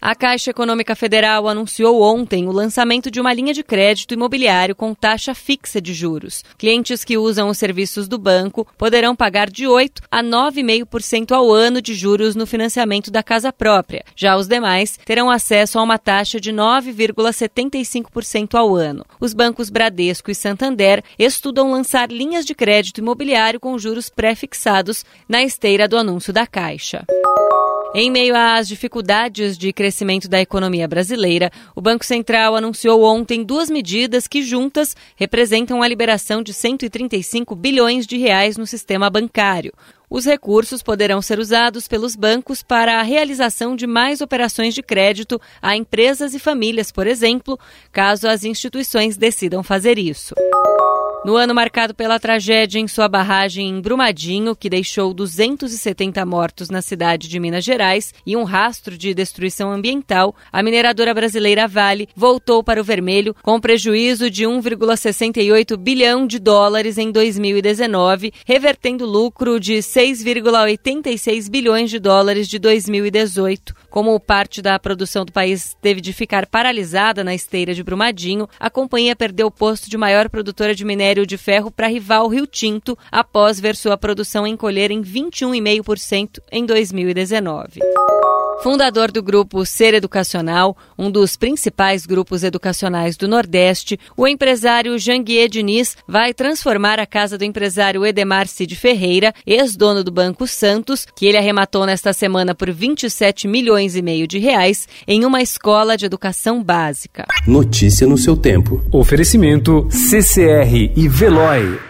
A Caixa Econômica Federal anunciou ontem o lançamento de uma linha de crédito imobiliário com taxa fixa de juros. Clientes que usam os serviços do banco poderão pagar de 8 a 9,5% ao ano de juros no financiamento da casa própria. Já os demais terão acesso a uma taxa de 9,75% ao ano. Os bancos Bradesco e Santander estudam lançar linhas de crédito imobiliário com juros pré-fixados na esteira do anúncio da Caixa. Em meio às dificuldades de crescimento da economia brasileira, o Banco Central anunciou ontem duas medidas que juntas representam a liberação de 135 bilhões de reais no sistema bancário. Os recursos poderão ser usados pelos bancos para a realização de mais operações de crédito a empresas e famílias, por exemplo, caso as instituições decidam fazer isso. No ano marcado pela tragédia em sua barragem em Brumadinho, que deixou 270 mortos na cidade de Minas Gerais e um rastro de destruição ambiental, a mineradora brasileira Vale voltou para o vermelho com prejuízo de 1,68 bilhão de dólares em 2019, revertendo lucro de 6,86 bilhões de dólares de 2018. Como parte da produção do país teve de ficar paralisada na esteira de Brumadinho, a companhia perdeu o posto de maior produtora de minério minério de ferro para rival Rio Tinto, após ver sua produção encolher em 21,5% em 2019. Fundador do grupo Ser Educacional, um dos principais grupos educacionais do Nordeste, o empresário Janguier Diniz vai transformar a casa do empresário Edemar Cid Ferreira, ex-dono do Banco Santos, que ele arrematou nesta semana por 27 milhões e meio de reais, em uma escola de educação básica. Notícia no seu tempo. Oferecimento CCR e Veloy.